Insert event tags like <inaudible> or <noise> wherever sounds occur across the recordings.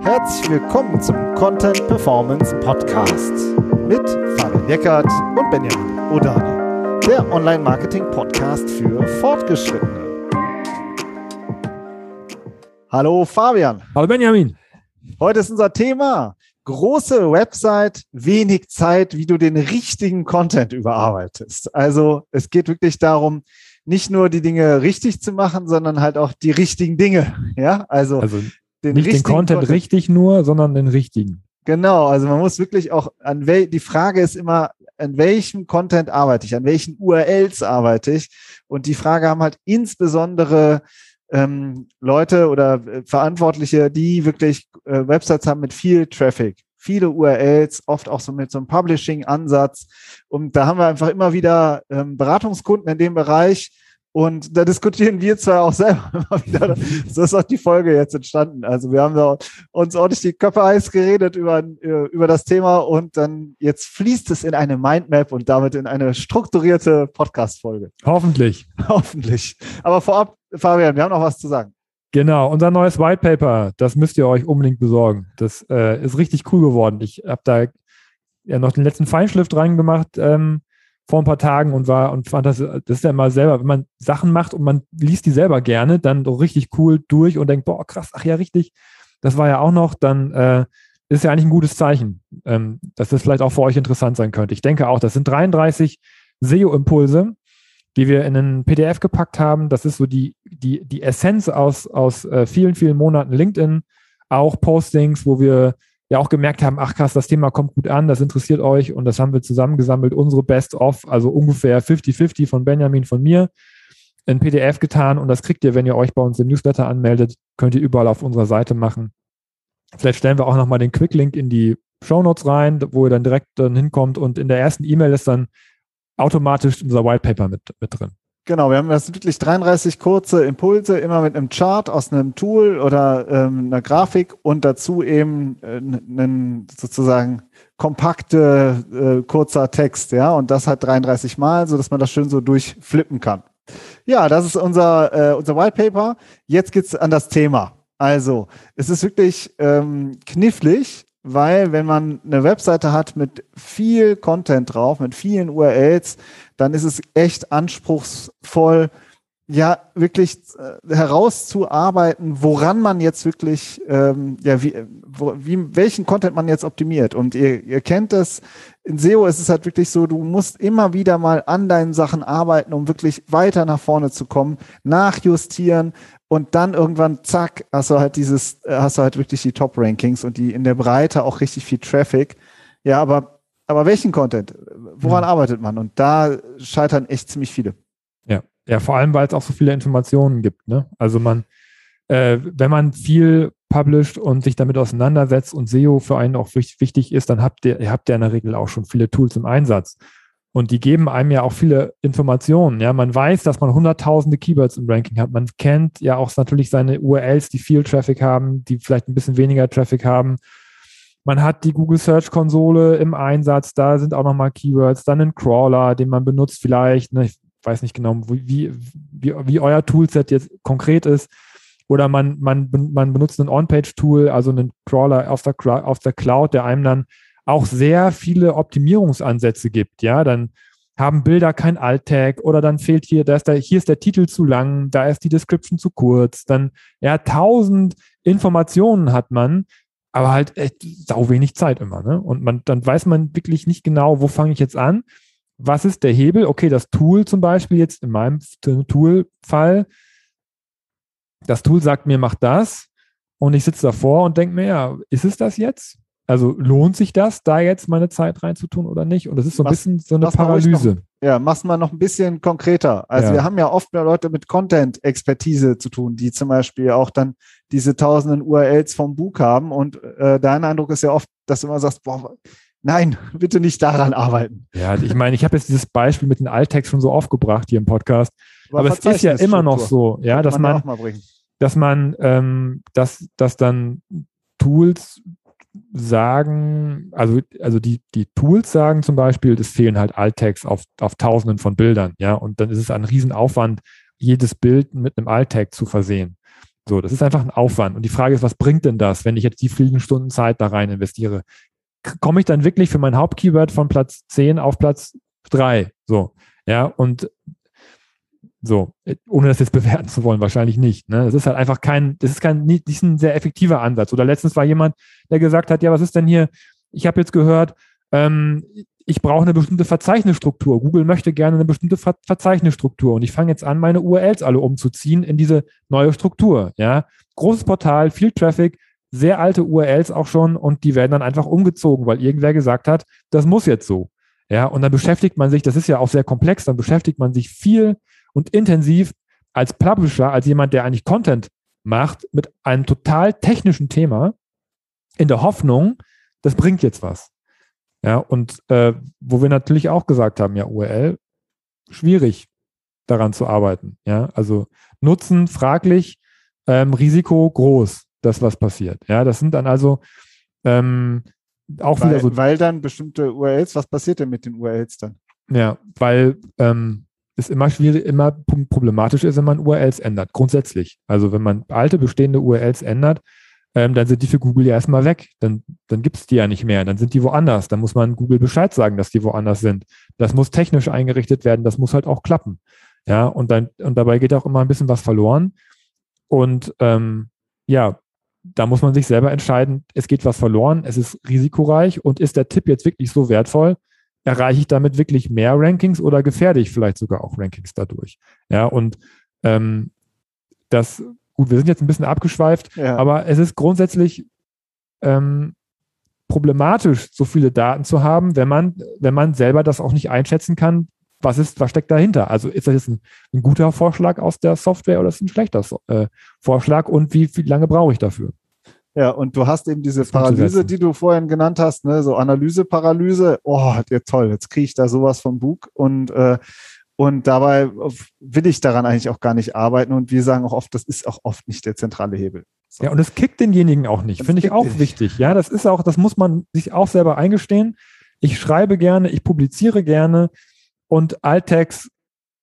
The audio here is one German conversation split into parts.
Herzlich willkommen zum Content Performance Podcast mit Fabian Eckert und Benjamin Odani, der Online-Marketing-Podcast für Fortgeschrittene. Hallo Fabian. Hallo Benjamin. Heute ist unser Thema große Website, wenig Zeit, wie du den richtigen Content überarbeitest. Also es geht wirklich darum, nicht nur die Dinge richtig zu machen, sondern halt auch die richtigen Dinge. <laughs> Ja, also, also den nicht den Content, Content richtig nur, sondern den richtigen. Genau, also man muss wirklich auch an wel die Frage ist immer, an welchem Content arbeite ich, an welchen URLs arbeite ich? Und die Frage haben halt insbesondere ähm, Leute oder äh, Verantwortliche, die wirklich äh, Websites haben mit viel Traffic, viele URLs, oft auch so mit so einem Publishing-Ansatz. Und da haben wir einfach immer wieder ähm, Beratungskunden in dem Bereich, und da diskutieren wir zwar auch <laughs> selber immer wieder. So ist auch die Folge jetzt entstanden. Also wir haben da uns ordentlich die Köpfe heiß geredet über, über das Thema und dann jetzt fließt es in eine Mindmap und damit in eine strukturierte Podcast-Folge. Hoffentlich. <laughs> Hoffentlich. Aber vorab, Fabian, wir haben noch was zu sagen. Genau, unser neues White Paper, das müsst ihr euch unbedingt besorgen. Das äh, ist richtig cool geworden. Ich habe da ja noch den letzten Feinschliff reingemacht. Ähm, vor ein paar Tagen und war und fand das, das ist ja immer selber, wenn man Sachen macht und man liest die selber gerne, dann doch richtig cool durch und denkt, boah, krass, ach ja, richtig, das war ja auch noch, dann äh, ist ja eigentlich ein gutes Zeichen, ähm, dass das vielleicht auch für euch interessant sein könnte. Ich denke auch, das sind 33 SEO-Impulse, die wir in einen PDF gepackt haben. Das ist so die, die, die Essenz aus, aus äh, vielen, vielen Monaten LinkedIn, auch Postings, wo wir ja auch gemerkt haben, ach krass, das Thema kommt gut an, das interessiert euch und das haben wir zusammengesammelt, unsere Best-of, also ungefähr 50-50 von Benjamin, von mir, in PDF getan und das kriegt ihr, wenn ihr euch bei uns im Newsletter anmeldet, könnt ihr überall auf unserer Seite machen. Vielleicht stellen wir auch nochmal den Quick-Link in die Show Notes rein, wo ihr dann direkt dann hinkommt und in der ersten E-Mail ist dann automatisch unser White Paper mit, mit drin. Genau, wir haben das wirklich 33 kurze Impulse, immer mit einem Chart aus einem Tool oder ähm, einer Grafik und dazu eben äh, einen sozusagen kompakte, äh, kurzer Text, ja, und das hat 33 Mal, so dass man das schön so durchflippen kann. Ja, das ist unser, äh, unser White Paper. Jetzt geht's an das Thema. Also, es ist wirklich ähm, knifflig, weil wenn man eine Webseite hat mit viel Content drauf, mit vielen URLs, dann ist es echt anspruchsvoll, ja, wirklich äh, herauszuarbeiten, woran man jetzt wirklich, ähm, ja, wie, wo, wie, welchen Content man jetzt optimiert. Und ihr, ihr kennt es, in SEO ist es halt wirklich so, du musst immer wieder mal an deinen Sachen arbeiten, um wirklich weiter nach vorne zu kommen, nachjustieren und dann irgendwann, zack, hast du halt dieses, äh, hast du halt wirklich die Top-Rankings und die in der Breite auch richtig viel Traffic. Ja, aber aber welchen Content? Woran mhm. arbeitet man? Und da scheitern echt ziemlich viele. Ja, ja, vor allem, weil es auch so viele Informationen gibt. Ne? Also man, äh, wenn man viel published und sich damit auseinandersetzt und SEO für einen auch wichtig ist, dann habt ihr, ihr habt ja in der Regel auch schon viele Tools im Einsatz. Und die geben einem ja auch viele Informationen. Ja, man weiß, dass man hunderttausende Keywords im Ranking hat. Man kennt ja auch natürlich seine URLs, die viel Traffic haben, die vielleicht ein bisschen weniger Traffic haben. Man hat die Google Search Konsole im Einsatz, da sind auch nochmal Keywords, dann ein Crawler, den man benutzt vielleicht. Ne? Ich weiß nicht genau, wie, wie, wie euer Toolset jetzt konkret ist. Oder man, man, man benutzt ein On-Page-Tool, also einen Crawler auf der, auf der Cloud, der einem dann auch sehr viele Optimierungsansätze gibt. Ja, dann haben Bilder kein Alt-Tag oder dann fehlt hier, da ist der, hier ist der Titel zu lang, da ist die Description zu kurz. Dann, ja, tausend Informationen hat man, aber halt echt sau wenig Zeit immer. Ne? Und man, dann weiß man wirklich nicht genau, wo fange ich jetzt an? Was ist der Hebel? Okay, das Tool zum Beispiel jetzt in meinem Tool-Fall, das Tool sagt mir, mach das. Und ich sitze davor und denke mir, ja, ist es das jetzt? Also lohnt sich das, da jetzt meine Zeit reinzutun oder nicht? Und das ist so ein was, bisschen so eine Paralyse. Noch, ja, mach's mal noch ein bisschen konkreter. Also ja. wir haben ja oft mehr Leute mit Content-Expertise zu tun, die zum Beispiel auch dann diese tausenden URLs vom Buch haben. Und äh, dein Eindruck ist ja oft, dass du immer sagst, boah, nein, <laughs> bitte nicht daran arbeiten. Ja, ich meine, ich habe jetzt dieses Beispiel mit den Alttext schon so aufgebracht hier im Podcast. Aber, Aber es ist ja immer noch so, ja, dass man, man dass man, ähm, dass, dass dann Tools sagen, also, also die, die Tools sagen zum Beispiel, es fehlen halt Alt-Tags auf, auf tausenden von Bildern, ja, und dann ist es ein Riesenaufwand, jedes Bild mit einem Alt-Tag zu versehen. So, das ist einfach ein Aufwand. Und die Frage ist, was bringt denn das, wenn ich jetzt die vielen Stunden Zeit da rein investiere? Komme ich dann wirklich für mein Hauptkeyword von Platz 10 auf Platz 3? So, ja, und so, ohne das jetzt <laughs> bewerten zu wollen, wahrscheinlich nicht. Ne? Das ist halt einfach kein, das ist kein, nicht ein sehr effektiver Ansatz. Oder letztens war jemand, der gesagt hat, ja, was ist denn hier? Ich habe jetzt gehört, ähm, ich brauche eine bestimmte Verzeichnisstruktur. Google möchte gerne eine bestimmte Ver Verzeichnisstruktur und ich fange jetzt an, meine URLs alle umzuziehen in diese neue Struktur. Ja, großes Portal, viel Traffic, sehr alte URLs auch schon und die werden dann einfach umgezogen, weil irgendwer gesagt hat, das muss jetzt so. Ja, und dann beschäftigt man sich, das ist ja auch sehr komplex, dann beschäftigt man sich viel und intensiv als Publisher, als jemand, der eigentlich Content macht, mit einem total technischen Thema, in der Hoffnung, das bringt jetzt was. Ja, und äh, wo wir natürlich auch gesagt haben, ja, URL, schwierig daran zu arbeiten. Ja, also Nutzen fraglich, ähm, Risiko groß, dass was passiert. Ja, das sind dann also ähm, auch weil, wieder so. Weil dann bestimmte URLs, was passiert denn mit den URLs dann? Ja, weil ähm, es immer schwierig, immer problematisch ist, wenn man URLs ändert, grundsätzlich. Also wenn man alte bestehende URLs ändert, ähm, dann sind die für Google ja erstmal weg. Dann, dann gibt es die ja nicht mehr. Dann sind die woanders. Dann muss man Google Bescheid sagen, dass die woanders sind. Das muss technisch eingerichtet werden. Das muss halt auch klappen. Ja, und dann, und dabei geht auch immer ein bisschen was verloren. Und ähm, ja, da muss man sich selber entscheiden, es geht was verloren, es ist risikoreich und ist der Tipp jetzt wirklich so wertvoll? Erreiche ich damit wirklich mehr Rankings oder gefährde ich vielleicht sogar auch Rankings dadurch? Ja, und ähm, das Gut, wir sind jetzt ein bisschen abgeschweift, ja. aber es ist grundsätzlich ähm, problematisch, so viele Daten zu haben, wenn man, wenn man selber das auch nicht einschätzen kann, was ist, was steckt dahinter? Also ist das jetzt ein, ein guter Vorschlag aus der Software oder ist es ein schlechter äh, Vorschlag und wie, wie lange brauche ich dafür? Ja, und du hast eben diese Paralyse, die du vorhin genannt hast, ne, so Analyse-Paralyse. Oh, ja, toll, jetzt kriege ich da sowas vom Bug und äh, und dabei will ich daran eigentlich auch gar nicht arbeiten. Und wir sagen auch oft, das ist auch oft nicht der zentrale Hebel. So. Ja, und es kickt denjenigen auch nicht. Finde ich auch nicht. wichtig. Ja, das ist auch, das muss man sich auch selber eingestehen. Ich schreibe gerne, ich publiziere gerne und Alttext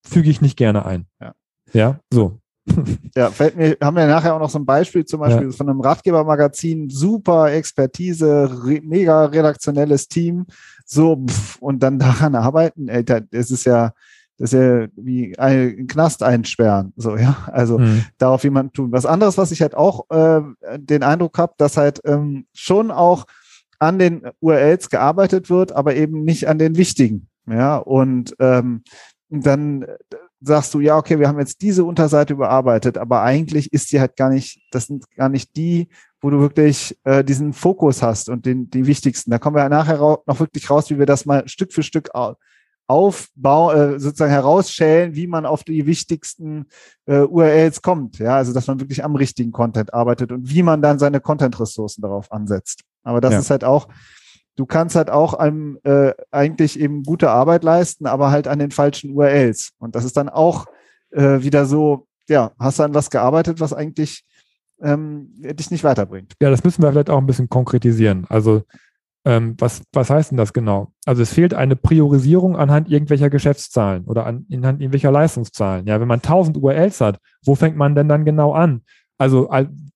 füge ich nicht gerne ein. Ja. Ja, so. <laughs> Ja, fällt mir, haben wir nachher auch noch so ein Beispiel, zum Beispiel ja. von einem Ratgebermagazin, super Expertise, re, mega redaktionelles Team, so, pff, und dann daran arbeiten, ey, das ist ja, das ist ja wie einen Knast einsperren. So, ja. Also mhm. darauf jemand tun. Was anderes, was ich halt auch äh, den Eindruck habe, dass halt ähm, schon auch an den URLs gearbeitet wird, aber eben nicht an den wichtigen. Ja, und ähm, dann sagst du, ja, okay, wir haben jetzt diese Unterseite überarbeitet, aber eigentlich ist die halt gar nicht, das sind gar nicht die, wo du wirklich äh, diesen Fokus hast und den, die wichtigsten. Da kommen wir nachher noch wirklich raus, wie wir das mal Stück für Stück Aufbau, äh, sozusagen herausschälen, wie man auf die wichtigsten äh, URLs kommt. Ja, also dass man wirklich am richtigen Content arbeitet und wie man dann seine Content-Ressourcen darauf ansetzt. Aber das ja. ist halt auch, du kannst halt auch einem, äh, eigentlich eben gute Arbeit leisten, aber halt an den falschen URLs. Und das ist dann auch äh, wieder so, ja, hast du an was gearbeitet, was eigentlich ähm, dich nicht weiterbringt. Ja, das müssen wir vielleicht auch ein bisschen konkretisieren. Also ähm, was, was heißt denn das genau? Also es fehlt eine Priorisierung anhand irgendwelcher Geschäftszahlen oder an, anhand irgendwelcher Leistungszahlen. Ja, wenn man 1000 URLs hat, wo fängt man denn dann genau an? Also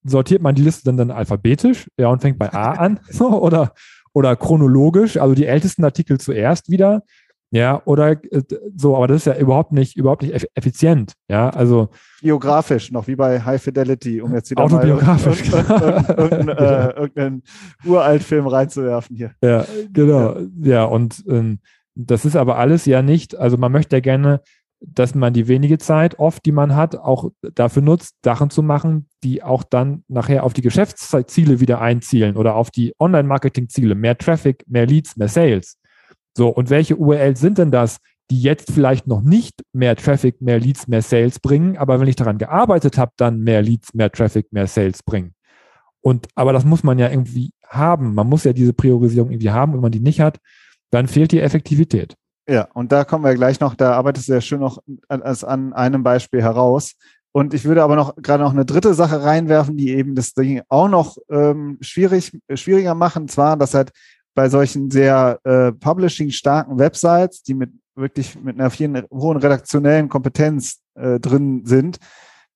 sortiert man die Liste dann, dann alphabetisch, ja, und fängt bei A an, <laughs> so, oder, oder chronologisch, also die ältesten Artikel zuerst wieder, ja, oder äh, so, aber das ist ja überhaupt nicht, überhaupt nicht effizient. Ja, also. Biografisch, noch wie bei High Fidelity, um jetzt wieder autobiografisch mal <laughs> irgendeinen, äh, irgendeinen Uraltfilm reinzuwerfen hier. Ja, genau. Ja, ja und ähm, das ist aber alles ja nicht, also man möchte ja gerne, dass man die wenige Zeit oft, die man hat, auch dafür nutzt, Sachen zu machen, die auch dann nachher auf die Geschäftsziele wieder einzielen oder auf die Online-Marketing-Ziele, mehr Traffic, mehr Leads, mehr Sales. So, und welche URLs sind denn das, die jetzt vielleicht noch nicht mehr Traffic, mehr Leads, mehr Sales bringen, aber wenn ich daran gearbeitet habe, dann mehr Leads, mehr Traffic, mehr Sales bringen. Und aber das muss man ja irgendwie haben. Man muss ja diese Priorisierung irgendwie haben. Wenn man die nicht hat, dann fehlt die Effektivität. Ja, und da kommen wir gleich noch, da arbeitest du ja schön noch als an einem Beispiel heraus. Und ich würde aber noch gerade noch eine dritte Sache reinwerfen, die eben das Ding auch noch ähm, schwierig, schwieriger machen. zwar, dass halt bei solchen sehr äh, publishing-starken Websites, die mit wirklich mit einer vielen hohen redaktionellen Kompetenz äh, drin sind,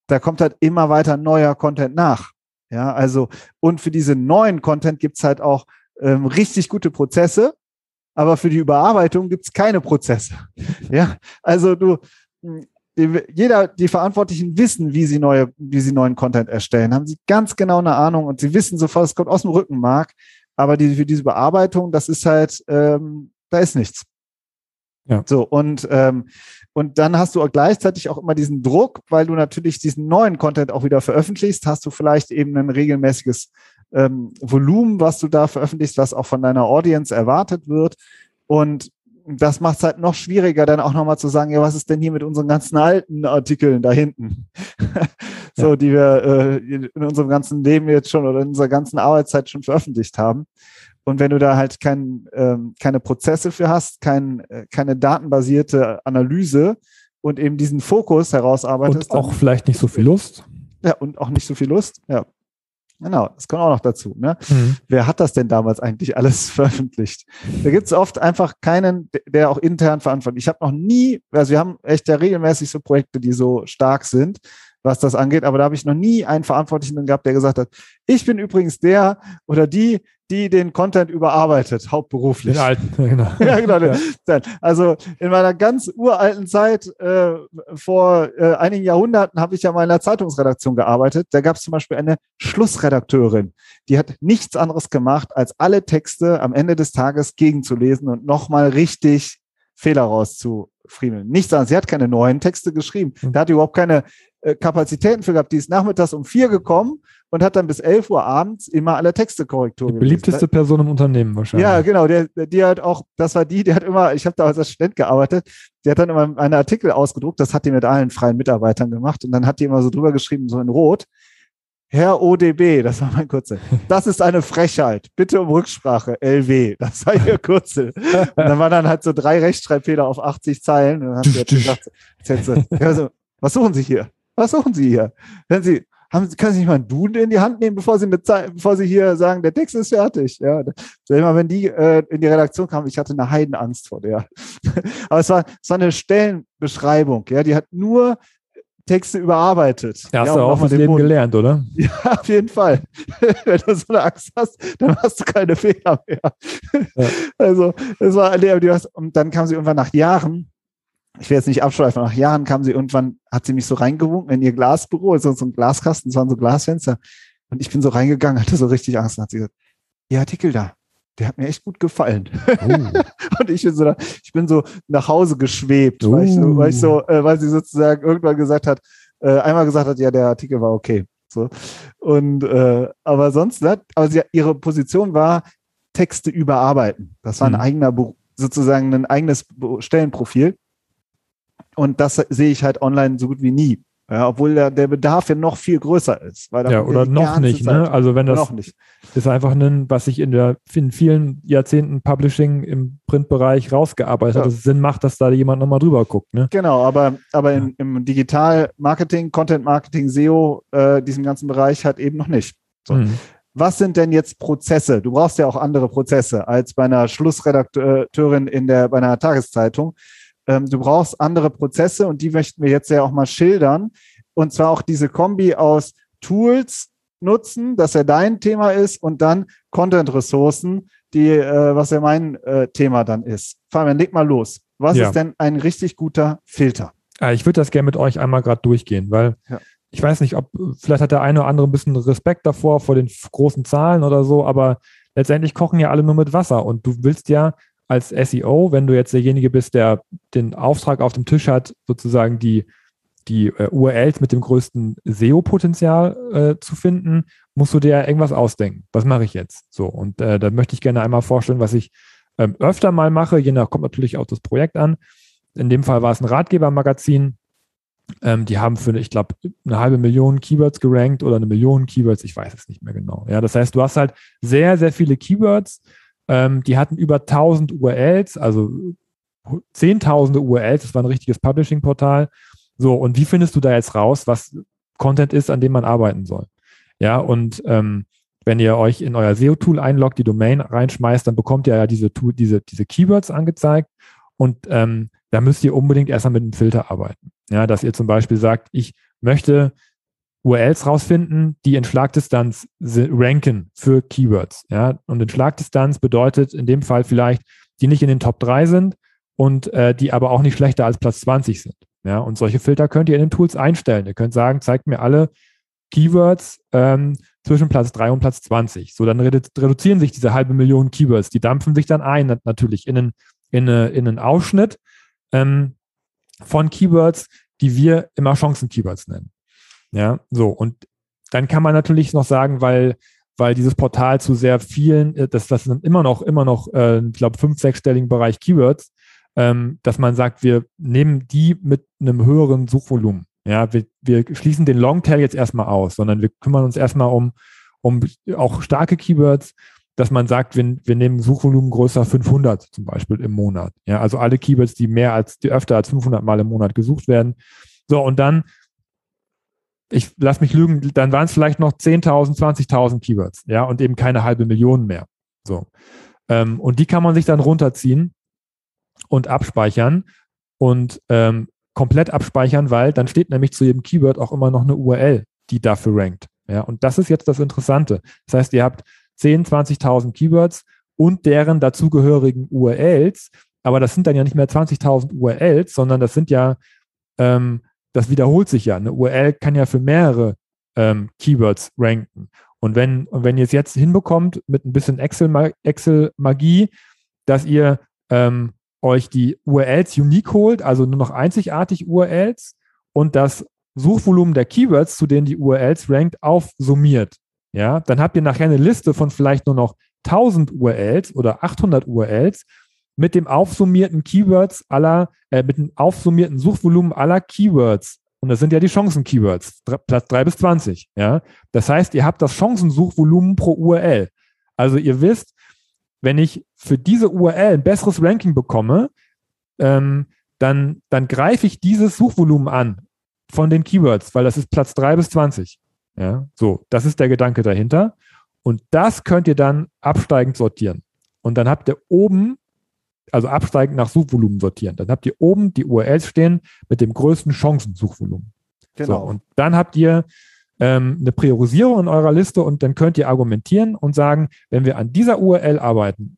da kommt halt immer weiter neuer Content nach. Ja, also, und für diese neuen Content gibt's halt auch ähm, richtig gute Prozesse, aber für die Überarbeitung gibt's keine Prozesse. <laughs> Ja, also du, die, jeder, die Verantwortlichen wissen, wie sie neue, wie sie neuen Content erstellen, haben sie ganz genau eine Ahnung und sie wissen sofort, es kommt aus dem Rückenmark, aber die, für diese Bearbeitung, das ist halt, ähm, da ist nichts. Ja. So, und, ähm, und dann hast du auch gleichzeitig auch immer diesen Druck, weil du natürlich diesen neuen Content auch wieder veröffentlichst, hast du vielleicht eben ein regelmäßiges ähm, Volumen, was du da veröffentlichst, was auch von deiner Audience erwartet wird. Und das macht es halt noch schwieriger, dann auch nochmal zu sagen, ja, was ist denn hier mit unseren ganzen alten Artikeln da hinten? <laughs> so, ja. die wir äh, in unserem ganzen Leben jetzt schon oder in unserer ganzen Arbeitszeit schon veröffentlicht haben. Und wenn du da halt kein, ähm, keine Prozesse für hast, kein, äh, keine datenbasierte Analyse und eben diesen Fokus herausarbeitest. Und auch vielleicht nicht so viel Lust. Ja, und auch nicht so viel Lust, ja. Genau, das kommt auch noch dazu. Ne? Mhm. Wer hat das denn damals eigentlich alles <laughs> veröffentlicht? Da gibt es oft einfach keinen, der auch intern verantwortlich. Ich habe noch nie, also wir haben echt ja regelmäßig so Projekte, die so stark sind, was das angeht, aber da habe ich noch nie einen Verantwortlichen gehabt, der gesagt hat, ich bin übrigens der oder die, die den Content überarbeitet, hauptberuflich. Den alten, <laughs> genau. ja, genau. Ja. Also in meiner ganz uralten Zeit, äh, vor äh, einigen Jahrhunderten, habe ich ja mal in einer Zeitungsredaktion gearbeitet. Da gab es zum Beispiel eine Schlussredakteurin, die hat nichts anderes gemacht, als alle Texte am Ende des Tages gegenzulesen und nochmal richtig Fehler rauszufriemeln. Nichts anderes. Sie hat keine neuen Texte geschrieben. Mhm. Da hat überhaupt keine äh, Kapazitäten für gehabt. Die ist nachmittags um vier gekommen und hat dann bis 11 Uhr abends immer alle Texte Korrektur Die beliebteste gelesen. Person im Unternehmen wahrscheinlich. Ja, genau. Der, die hat auch, das war die, die hat immer, ich habe da als Assistent gearbeitet, die hat dann immer einen Artikel ausgedruckt, das hat die mit allen freien Mitarbeitern gemacht und dann hat die immer so drüber geschrieben, so in Rot. Herr ODB, das war mein Kurze. <laughs> Das ist eine Frechheit. Bitte um Rücksprache. LW, das war ihr Kurze. Und dann waren dann halt so drei Rechtschreibfehler auf 80 Zeilen. Und dann hat sie jetzt gesagt, jetzt, ja, so, was suchen Sie hier? Was suchen Sie hier? Wenn Sie, haben können Sie nicht mal einen Duden in die Hand nehmen, bevor Sie eine Zeit, bevor Sie hier sagen, der Text ist fertig. Ja, immer wenn die äh, in die Redaktion kam, ich hatte eine Heidenangst vor der. <laughs> Aber es war, es war eine Stellenbeschreibung. Ja, die hat nur Texte überarbeitet. Ja, hast ja, du auch das Leben gelernt, oder? <laughs> Ja, auf jeden Fall. <laughs> Wenn du so eine Angst hast, dann hast du keine Fehler mehr. Ja. Also, das war, und dann kam sie irgendwann nach Jahren, ich will jetzt nicht abschweifen, nach Jahren kam sie irgendwann, hat sie mich so reingewunken in ihr Glasbüro, so, so ein Glaskasten, es waren so Glasfenster. Und ich bin so reingegangen, hatte so richtig Angst und hat sie gesagt, ihr Artikel da, der hat mir echt gut gefallen. Oh. <laughs> und ich bin so, ich bin so nach Hause geschwebt, oh. weil, ich so, weil ich so, äh, weil sie sozusagen irgendwann gesagt hat, äh, einmal gesagt hat, ja, der Artikel war okay. So. Und äh, aber sonst, ne, aber sie, ihre Position war, Texte überarbeiten. Das war ein mhm. eigener, sozusagen ein eigenes Stellenprofil. Und das sehe ich halt online so gut wie nie. Ja, obwohl der, der Bedarf ja noch viel größer ist. Ja, oder noch nicht. Ne? Also wenn das noch nicht. ist einfach ein, was sich in, der, in vielen Jahrzehnten Publishing im Printbereich rausgearbeitet ja. hat, dass es Sinn macht, dass da jemand nochmal drüber guckt. Ne? Genau, aber, aber ja. in, im Digital-Marketing, Content-Marketing, SEO, äh, diesem ganzen Bereich halt eben noch nicht. So. Mhm. Was sind denn jetzt Prozesse? Du brauchst ja auch andere Prozesse als bei einer Schlussredakteurin in der, bei einer Tageszeitung du brauchst andere Prozesse und die möchten wir jetzt ja auch mal schildern. Und zwar auch diese Kombi aus Tools nutzen, dass er dein Thema ist und dann Content-Ressourcen, die, äh, was ja mein äh, Thema dann ist. Fabian, leg mal los. Was ja. ist denn ein richtig guter Filter? Ah, ich würde das gerne mit euch einmal gerade durchgehen, weil ja. ich weiß nicht, ob vielleicht hat der eine oder andere ein bisschen Respekt davor vor den großen Zahlen oder so, aber letztendlich kochen ja alle nur mit Wasser und du willst ja als SEO, wenn du jetzt derjenige bist, der den Auftrag auf dem Tisch hat, sozusagen die, die äh, URLs mit dem größten SEO-Potenzial äh, zu finden, musst du dir irgendwas ausdenken. Was mache ich jetzt? So, und äh, da möchte ich gerne einmal vorstellen, was ich ähm, öfter mal mache, je nach, kommt natürlich auch das Projekt an. In dem Fall war es ein Ratgebermagazin. Ähm, die haben für, ich glaube, eine halbe Million Keywords gerankt oder eine Million Keywords, ich weiß es nicht mehr genau. Ja, das heißt, du hast halt sehr, sehr viele Keywords, ähm, die hatten über 1000 URLs, also zehntausende URLs, das war ein richtiges Publishing-Portal. So, und wie findest du da jetzt raus, was Content ist, an dem man arbeiten soll? Ja, und ähm, wenn ihr euch in euer SEO-Tool einloggt, die Domain reinschmeißt, dann bekommt ihr ja diese, diese, diese Keywords angezeigt und ähm, da müsst ihr unbedingt erstmal mit einem Filter arbeiten. Ja, dass ihr zum Beispiel sagt, ich möchte URLs rausfinden, die in Schlagdistanz ranken für Keywords. Ja? Und in Schlagdistanz bedeutet in dem Fall vielleicht, die nicht in den Top 3 sind und äh, die aber auch nicht schlechter als Platz 20 sind. Ja? Und solche Filter könnt ihr in den Tools einstellen. Ihr könnt sagen, zeigt mir alle Keywords ähm, zwischen Platz 3 und Platz 20. So, dann redu reduzieren sich diese halbe Million Keywords. Die dampfen sich dann ein, natürlich, in einen, in eine, in einen Ausschnitt ähm, von Keywords, die wir immer Chancen-Keywords nennen. Ja, so. Und dann kann man natürlich noch sagen, weil, weil dieses Portal zu sehr vielen, äh, das, das sind immer noch, immer noch, äh, ich glaube, fünf, sechsstelligen Bereich Keywords, ähm, dass man sagt, wir nehmen die mit einem höheren Suchvolumen. Ja, wir, wir schließen den Longtail jetzt erstmal aus, sondern wir kümmern uns erstmal um, um auch starke Keywords, dass man sagt, wir, wir nehmen Suchvolumen größer 500 zum Beispiel im Monat. Ja, also alle Keywords, die mehr als, die öfter als 500 Mal im Monat gesucht werden. So, und dann ich lass mich lügen, dann waren es vielleicht noch 10.000, 20.000 Keywords, ja, und eben keine halbe Million mehr. So. Ähm, und die kann man sich dann runterziehen und abspeichern und ähm, komplett abspeichern, weil dann steht nämlich zu jedem Keyword auch immer noch eine URL, die dafür rankt. Ja, und das ist jetzt das Interessante. Das heißt, ihr habt 10, 20.000 Keywords und deren dazugehörigen URLs, aber das sind dann ja nicht mehr 20.000 URLs, sondern das sind ja ähm, das wiederholt sich ja. Eine URL kann ja für mehrere ähm, Keywords ranken. Und wenn, und wenn ihr es jetzt hinbekommt mit ein bisschen Excel-Magie, Excel dass ihr ähm, euch die URLs unique holt, also nur noch einzigartig URLs und das Suchvolumen der Keywords, zu denen die URLs rankt, aufsummiert, ja, dann habt ihr nachher eine Liste von vielleicht nur noch 1000 URLs oder 800 URLs mit dem aufsummierten Keywords aller, äh, mit dem aufsummierten Suchvolumen aller Keywords. Und das sind ja die Chancen-Keywords, Platz 3 bis 20. Ja? Das heißt, ihr habt das Chancensuchvolumen pro URL. Also ihr wisst, wenn ich für diese URL ein besseres Ranking bekomme, ähm, dann, dann greife ich dieses Suchvolumen an von den Keywords, weil das ist Platz 3 bis 20. Ja, so, das ist der Gedanke dahinter. Und das könnt ihr dann absteigend sortieren. Und dann habt ihr oben also absteigend nach Suchvolumen sortieren. Dann habt ihr oben die URLs stehen mit dem größten Chancensuchvolumen. Genau. So, und dann habt ihr ähm, eine Priorisierung in eurer Liste und dann könnt ihr argumentieren und sagen, wenn wir an dieser URL arbeiten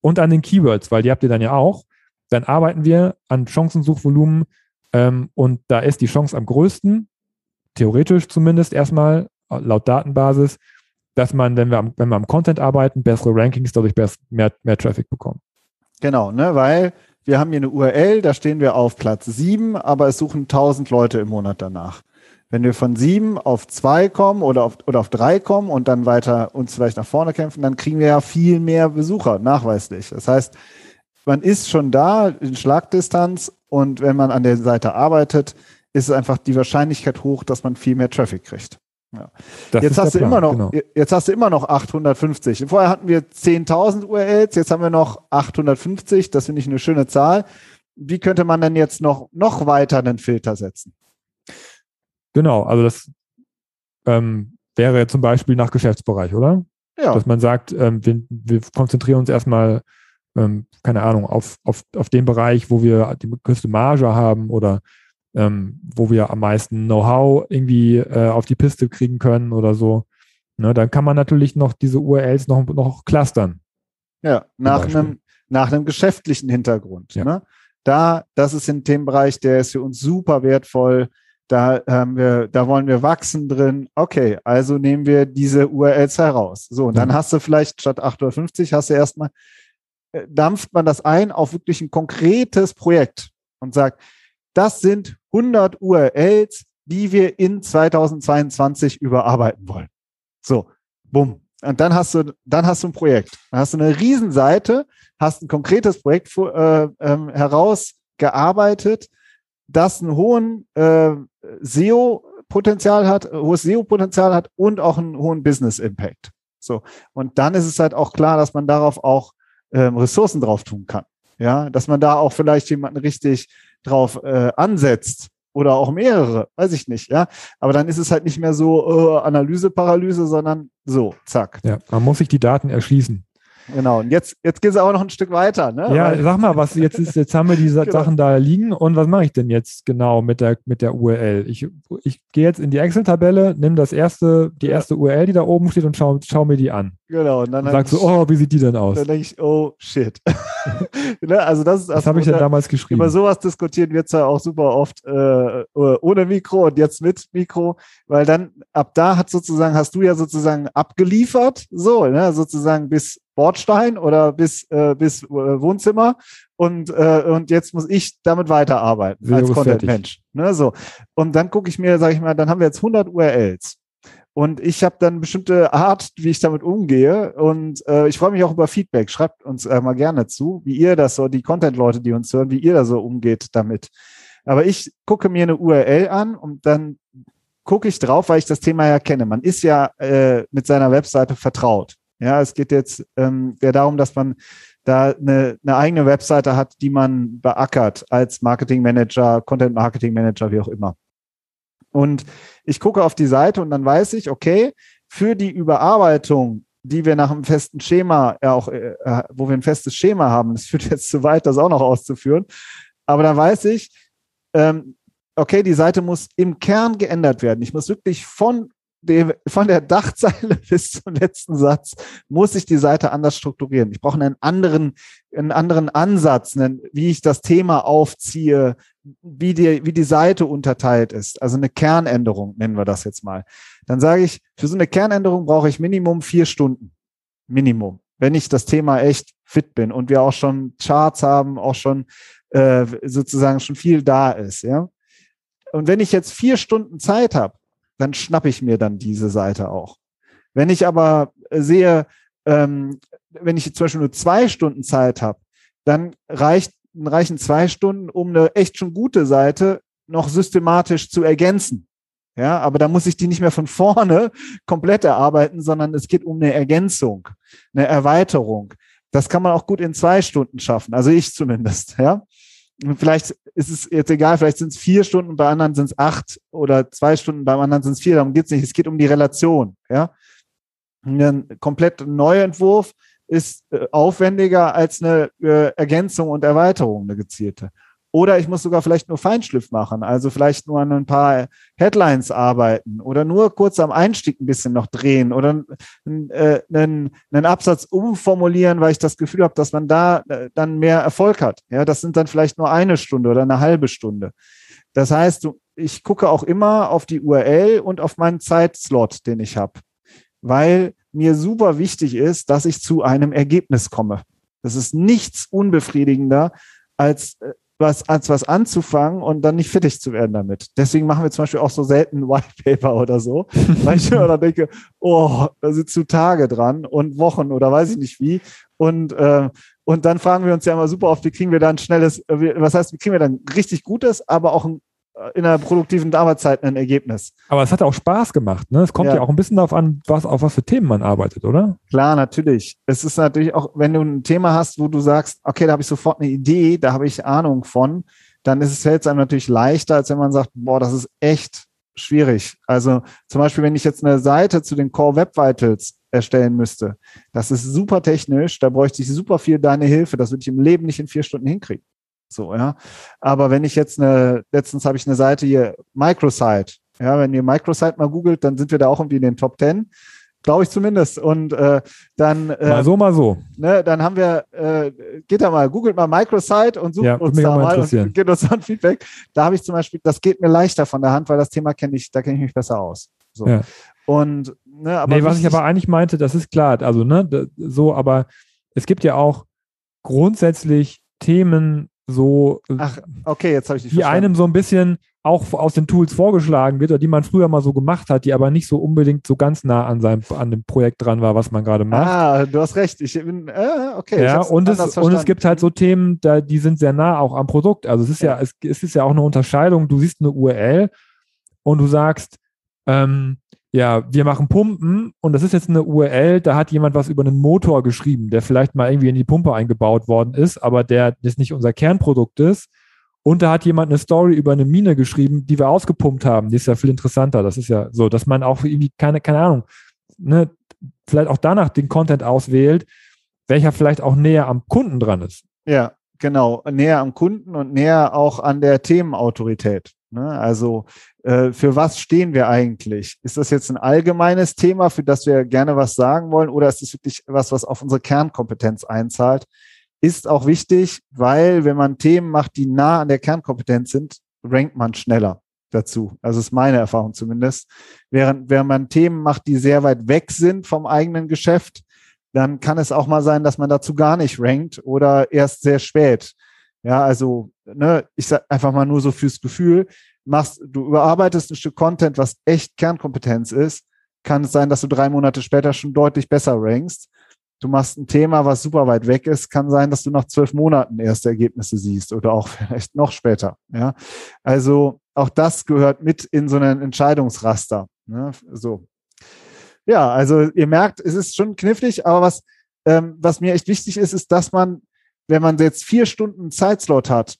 und an den Keywords, weil die habt ihr dann ja auch, dann arbeiten wir an Chancensuchvolumen ähm, und da ist die Chance am größten, theoretisch zumindest erstmal laut Datenbasis, dass man, wenn wir am, wenn wir am Content arbeiten, bessere Rankings dadurch mehr, mehr Traffic bekommen. Genau, ne, weil wir haben hier eine URL, da stehen wir auf Platz sieben, aber es suchen 1000 Leute im Monat danach. Wenn wir von sieben auf zwei kommen oder auf, oder auf drei kommen und dann weiter uns vielleicht nach vorne kämpfen, dann kriegen wir ja viel mehr Besucher, nachweislich. Das heißt, man ist schon da in Schlagdistanz und wenn man an der Seite arbeitet, ist es einfach die Wahrscheinlichkeit hoch, dass man viel mehr Traffic kriegt. Ja. Jetzt hast du Plan, immer noch, genau. jetzt hast du immer noch 850. Vorher hatten wir 10.000 URLs, jetzt haben wir noch 850. Das finde ich eine schöne Zahl. Wie könnte man denn jetzt noch, noch weiter einen Filter setzen? Genau, also das ähm, wäre zum Beispiel nach Geschäftsbereich, oder? Ja. Dass man sagt, ähm, wir, wir, konzentrieren uns erstmal, ähm, keine Ahnung, auf, auf, auf den Bereich, wo wir die größte Marge haben oder ähm, wo wir am meisten Know-how irgendwie äh, auf die Piste kriegen können oder so. Ne, dann kann man natürlich noch diese URLs noch, noch clustern. Ja, nach einem, nach einem geschäftlichen Hintergrund. Ja. Ne? Da, das ist ein Themenbereich, der ist für uns super wertvoll. Da haben wir, da wollen wir wachsen drin. Okay, also nehmen wir diese URLs heraus. So, und dann mhm. hast du vielleicht statt 850 hast du erstmal, äh, dampft man das ein auf wirklich ein konkretes Projekt und sagt, das sind 100 URLs, die wir in 2022 überarbeiten wollen. So, bumm. Und dann hast du, dann hast du ein Projekt. Dann hast du eine Riesenseite, hast ein konkretes Projekt äh, ähm, herausgearbeitet, das einen hohen äh, SEO-Potenzial hat, hohes SEO-Potenzial hat und auch einen hohen Business-Impact. So. Und dann ist es halt auch klar, dass man darauf auch ähm, Ressourcen drauf tun kann. Ja, dass man da auch vielleicht jemanden richtig drauf äh, ansetzt oder auch mehrere, weiß ich nicht, ja. Aber dann ist es halt nicht mehr so äh, Analyse, Paralyse, sondern so, zack. Ja, man muss sich die Daten erschließen. Genau. Und jetzt, jetzt geht es aber noch ein Stück weiter. Ne? Ja, Weil, sag mal, was jetzt ist, jetzt haben wir diese <laughs> genau. Sachen da liegen und was mache ich denn jetzt genau mit der, mit der URL? Ich, ich gehe jetzt in die Excel-Tabelle, nehme das erste, die erste URL, die da oben steht und schau, schau mir die an. Genau. Und dann und sagst du, oh, wie sieht die denn aus? Dann denke ich, oh shit. <laughs> ne? Also das ist Was habe ich denn damals geschrieben? Über sowas diskutieren wir zwar auch super oft äh, ohne Mikro und jetzt mit Mikro, weil dann ab da hat sozusagen, hast du ja sozusagen abgeliefert, so, ne? sozusagen bis Bordstein oder bis, äh, bis äh, Wohnzimmer und, äh, und jetzt muss ich damit weiterarbeiten Video als Content-Mensch. Ne, so. Und dann gucke ich mir, sage ich mal, dann haben wir jetzt 100 URLs. Und ich habe dann bestimmte Art, wie ich damit umgehe. Und äh, ich freue mich auch über Feedback. Schreibt uns äh, mal gerne zu, wie ihr das so, die Content-Leute, die uns hören, wie ihr da so umgeht damit. Aber ich gucke mir eine URL an und dann gucke ich drauf, weil ich das Thema ja kenne. Man ist ja äh, mit seiner Webseite vertraut. Ja, es geht jetzt ähm, ja darum, dass man da eine, eine eigene Webseite hat, die man beackert als Marketing Manager, Content Marketing Manager, wie auch immer. Und ich gucke auf die Seite und dann weiß ich, okay, für die Überarbeitung, die wir nach einem festen Schema, ja auch, äh, wo wir ein festes Schema haben, das führt <laughs> jetzt zu weit, das auch noch auszuführen, aber dann weiß ich, ähm, okay, die Seite muss im Kern geändert werden. Ich muss wirklich von dem, von der Dachzeile <laughs> bis zum letzten Satz muss ich die Seite anders strukturieren. Ich brauche einen anderen, einen anderen Ansatz, einen, wie ich das Thema aufziehe, wie die, wie die Seite unterteilt ist. Also eine Kernänderung nennen wir das jetzt mal. Dann sage ich, für so eine Kernänderung brauche ich Minimum vier Stunden. Minimum. Wenn ich das Thema echt fit bin und wir auch schon Charts haben, auch schon äh, sozusagen schon viel da ist, ja. Und wenn ich jetzt vier Stunden Zeit habe, dann schnappe ich mir dann diese Seite auch. Wenn ich aber sehe, ähm, wenn ich zum Beispiel nur zwei Stunden Zeit habe, dann reicht, reichen zwei Stunden, um eine echt schon gute Seite noch systematisch zu ergänzen. Ja, aber da muss ich die nicht mehr von vorne <laughs> komplett erarbeiten, sondern es geht um eine Ergänzung, eine Erweiterung. Das kann man auch gut in zwei Stunden schaffen. Also ich zumindest, ja vielleicht ist es jetzt egal, vielleicht sind es vier Stunden, bei anderen sind es acht oder zwei Stunden, beim anderen sind es vier, darum geht es nicht. Es geht um die Relation. Ja? Ein komplett Neuentwurf ist äh, aufwendiger als eine äh, Ergänzung und Erweiterung, eine gezielte. Oder ich muss sogar vielleicht nur Feinschliff machen, also vielleicht nur an ein paar Headlines arbeiten oder nur kurz am Einstieg ein bisschen noch drehen oder äh, einen, einen Absatz umformulieren, weil ich das Gefühl habe, dass man da äh, dann mehr Erfolg hat. Ja, das sind dann vielleicht nur eine Stunde oder eine halbe Stunde. Das heißt, ich gucke auch immer auf die URL und auf meinen Zeitslot, den ich habe, weil mir super wichtig ist, dass ich zu einem Ergebnis komme. Das ist nichts unbefriedigender, als äh, was, als was anzufangen und dann nicht fertig zu werden damit. Deswegen machen wir zum Beispiel auch so selten <laughs> White Paper oder so, weil ich immer dann denke, oh, da sind zu Tage dran und Wochen oder weiß ich nicht wie. Und, äh, und dann fragen wir uns ja immer super oft, wie kriegen wir dann schnelles, äh, was heißt, wie kriegen wir dann richtig Gutes, aber auch ein in einer produktiven Arbeitszeit ein Ergebnis. Aber es hat auch Spaß gemacht. Ne? Es kommt ja. ja. auch ein bisschen darauf an, was, auf was für Themen man arbeitet, oder? Klar, natürlich. Es ist natürlich auch, wenn du ein Thema hast, wo du sagst, okay, da habe ich sofort eine Idee, da habe ich Ahnung von, dann ist es fällt es einem natürlich leichter, als wenn man sagt, boah, das ist echt schwierig. Also zum Beispiel, wenn ich jetzt eine Seite zu den Core Web Vitals erstellen müsste, das ist super technisch, da bräuchte ich super viel deine Hilfe. Das würde ich im Leben nicht in vier Stunden hinkriegen. So, ja. Aber wenn ich jetzt eine, letztens habe ich eine Seite hier, Microsite. Ja, wenn ihr Microsite mal googelt, dann sind wir da auch irgendwie in den Top 10. Glaube ich zumindest. Und äh, dann. Äh, mal so, mal so. Ne, dann haben wir, äh, geht da mal, googelt mal Microsite und sucht ja, uns da mal und gibt uns dann Feedback. Da habe ich zum Beispiel, das geht mir leichter von der Hand, weil das Thema kenne ich, da kenne ich mich besser aus. So. Ja. Und, ne, aber. Nee, was ich aber eigentlich meinte, das ist klar, also, ne, so, aber es gibt ja auch grundsätzlich Themen, so, Ach, okay, jetzt habe ich die Die einem so ein bisschen auch aus den Tools vorgeschlagen wird oder die man früher mal so gemacht hat, die aber nicht so unbedingt so ganz nah an seinem an dem Projekt dran war, was man gerade macht. Ah, du hast recht. Ich bin äh, okay. Ja, und es, und es gibt halt so Themen, da, die sind sehr nah auch am Produkt. Also es ist ja, ja es, es ist ja auch eine Unterscheidung. Du siehst eine URL und du sagst, ähm, ja, wir machen Pumpen und das ist jetzt eine URL, da hat jemand was über einen Motor geschrieben, der vielleicht mal irgendwie in die Pumpe eingebaut worden ist, aber der das nicht unser Kernprodukt ist. Und da hat jemand eine Story über eine Mine geschrieben, die wir ausgepumpt haben. Die ist ja viel interessanter. Das ist ja so, dass man auch irgendwie keine, keine Ahnung, ne, vielleicht auch danach den Content auswählt. welcher vielleicht auch näher am Kunden dran ist. Ja, genau. Näher am Kunden und näher auch an der Themenautorität. Ne? Also für was stehen wir eigentlich? Ist das jetzt ein allgemeines Thema, für das wir gerne was sagen wollen, oder ist es wirklich was, was auf unsere Kernkompetenz einzahlt? Ist auch wichtig, weil wenn man Themen macht, die nah an der Kernkompetenz sind, rankt man schneller dazu. Also ist meine Erfahrung zumindest. Während, wenn man Themen macht, die sehr weit weg sind vom eigenen Geschäft, dann kann es auch mal sein, dass man dazu gar nicht rankt oder erst sehr spät. Ja, also, ne, ich sag einfach mal nur so fürs Gefühl, machst, du überarbeitest ein Stück Content, was echt Kernkompetenz ist, kann es sein, dass du drei Monate später schon deutlich besser rankst. Du machst ein Thema, was super weit weg ist, kann sein, dass du nach zwölf Monaten erste Ergebnisse siehst oder auch <laughs> vielleicht noch später. Ja, also auch das gehört mit in so einen Entscheidungsraster. Ne? So. Ja, also ihr merkt, es ist schon knifflig, aber was, ähm, was mir echt wichtig ist, ist, dass man, wenn man jetzt vier Stunden Zeitslot hat,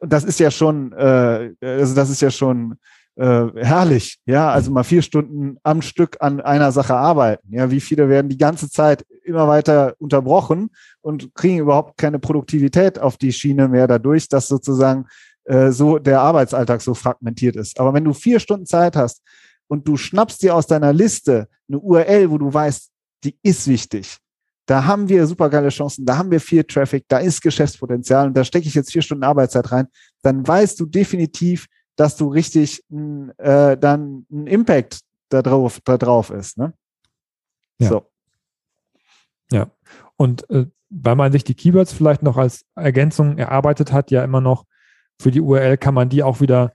das ist ja schon, äh, also das ist ja schon äh, herrlich, ja, also mal vier Stunden am Stück an einer Sache arbeiten. Ja, wie viele werden die ganze Zeit immer weiter unterbrochen und kriegen überhaupt keine Produktivität auf die Schiene mehr dadurch, dass sozusagen äh, so der Arbeitsalltag so fragmentiert ist. Aber wenn du vier Stunden Zeit hast und du schnappst dir aus deiner Liste eine URL, wo du weißt, die ist wichtig, da haben wir super geile Chancen, da haben wir viel Traffic, da ist Geschäftspotenzial und da stecke ich jetzt vier Stunden Arbeitszeit rein, dann weißt du definitiv, dass du richtig äh, dann ein Impact da drauf, da drauf ist. Ne? Ja. So. Ja. Und äh, weil man sich die Keywords vielleicht noch als Ergänzung erarbeitet hat, ja immer noch für die URL kann man die auch wieder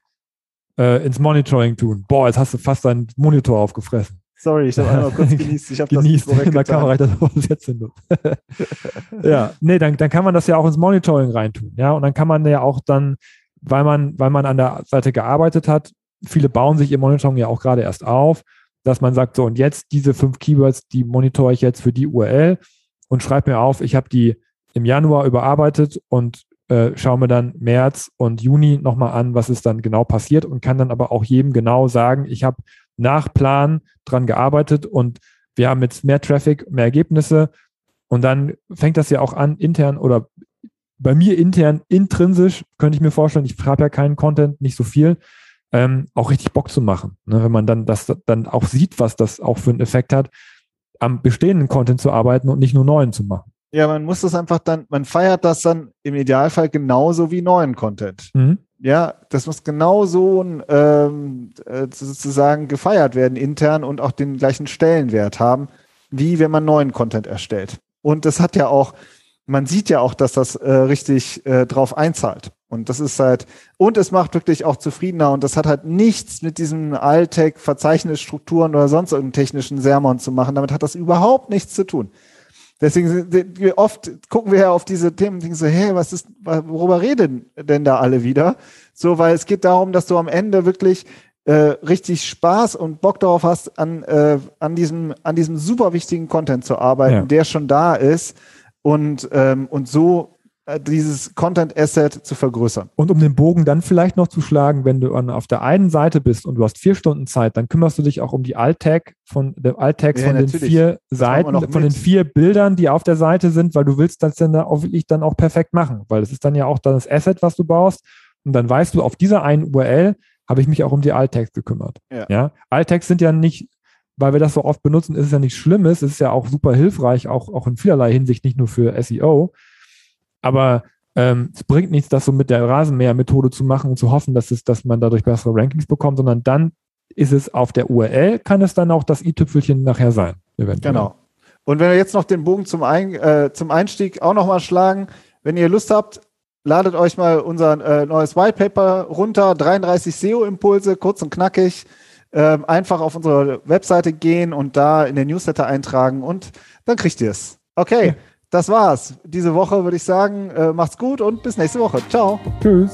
äh, ins Monitoring tun. Boah, jetzt hast du fast deinen Monitor aufgefressen. Sorry, ich habe einmal kurz <laughs> genießt. Ich habe das nicht in der Kamera das jetzt hin. <laughs> ja, nee, dann, dann kann man das ja auch ins Monitoring reintun. Ja, und dann kann man ja auch dann, weil man, weil man an der Seite gearbeitet hat, viele bauen sich ihr Monitoring ja auch gerade erst auf, dass man sagt, so und jetzt diese fünf Keywords, die monitore ich jetzt für die URL und schreibe mir auf, ich habe die im Januar überarbeitet und äh, schaue mir dann März und Juni nochmal an, was ist dann genau passiert und kann dann aber auch jedem genau sagen, ich habe nach Plan dran gearbeitet und wir haben jetzt mehr Traffic, mehr Ergebnisse und dann fängt das ja auch an, intern oder bei mir intern, intrinsisch, könnte ich mir vorstellen, ich schreibe ja keinen Content, nicht so viel, ähm, auch richtig Bock zu machen. Ne? Wenn man dann das dann auch sieht, was das auch für einen Effekt hat, am bestehenden Content zu arbeiten und nicht nur neuen zu machen. Ja, man muss das einfach dann, man feiert das dann im Idealfall genauso wie neuen Content. Mhm. Ja, das muss genauso ähm, äh, sozusagen gefeiert werden intern und auch den gleichen Stellenwert haben, wie wenn man neuen Content erstellt. Und das hat ja auch, man sieht ja auch, dass das äh, richtig äh, drauf einzahlt. Und das ist halt, und es macht wirklich auch zufriedener und das hat halt nichts mit diesem Alltag, Verzeichnisstrukturen oder sonst irgendeinem technischen Sermon zu machen. Damit hat das überhaupt nichts zu tun. Deswegen oft gucken wir ja auf diese Themen und denken so, hey, was ist, worüber reden denn da alle wieder? So, weil es geht darum, dass du am Ende wirklich äh, richtig Spaß und Bock darauf hast, an, äh, an diesem, an diesem super wichtigen Content zu arbeiten, ja. der schon da ist und, ähm, und so dieses Content Asset zu vergrößern. Und um den Bogen dann vielleicht noch zu schlagen, wenn du an, auf der einen Seite bist und du hast vier Stunden Zeit, dann kümmerst du dich auch um die Alt-Tag von der Alt-Tags ja, von natürlich. den vier das Seiten, von den vier Bildern, die auf der Seite sind, weil du willst das dann auch wirklich dann auch perfekt machen, weil es ist dann ja auch das Asset, was du baust. Und dann weißt du, auf dieser einen URL habe ich mich auch um die Alt-Tags gekümmert. Ja. ja? Alt-Tags sind ja nicht weil wir das so oft benutzen, ist es ja nicht Schlimmes, es ist ja auch super hilfreich, auch, auch in vielerlei Hinsicht, nicht nur für SEO. Aber ähm, es bringt nichts, das so mit der Rasenmäher-Methode zu machen und zu hoffen, dass, es, dass man dadurch bessere Rankings bekommt, sondern dann ist es auf der URL, kann es dann auch das i-Tüpfelchen nachher sein. Eventuell. Genau. Und wenn wir jetzt noch den Bogen zum, Ein äh, zum Einstieg auch nochmal schlagen, wenn ihr Lust habt, ladet euch mal unser äh, neues White Paper runter, 33 SEO-Impulse, kurz und knackig. Ähm, einfach auf unsere Webseite gehen und da in den Newsletter eintragen und dann kriegt ihr es. Okay, das war's. Diese Woche würde ich sagen, äh, macht's gut und bis nächste Woche. Ciao. Tschüss.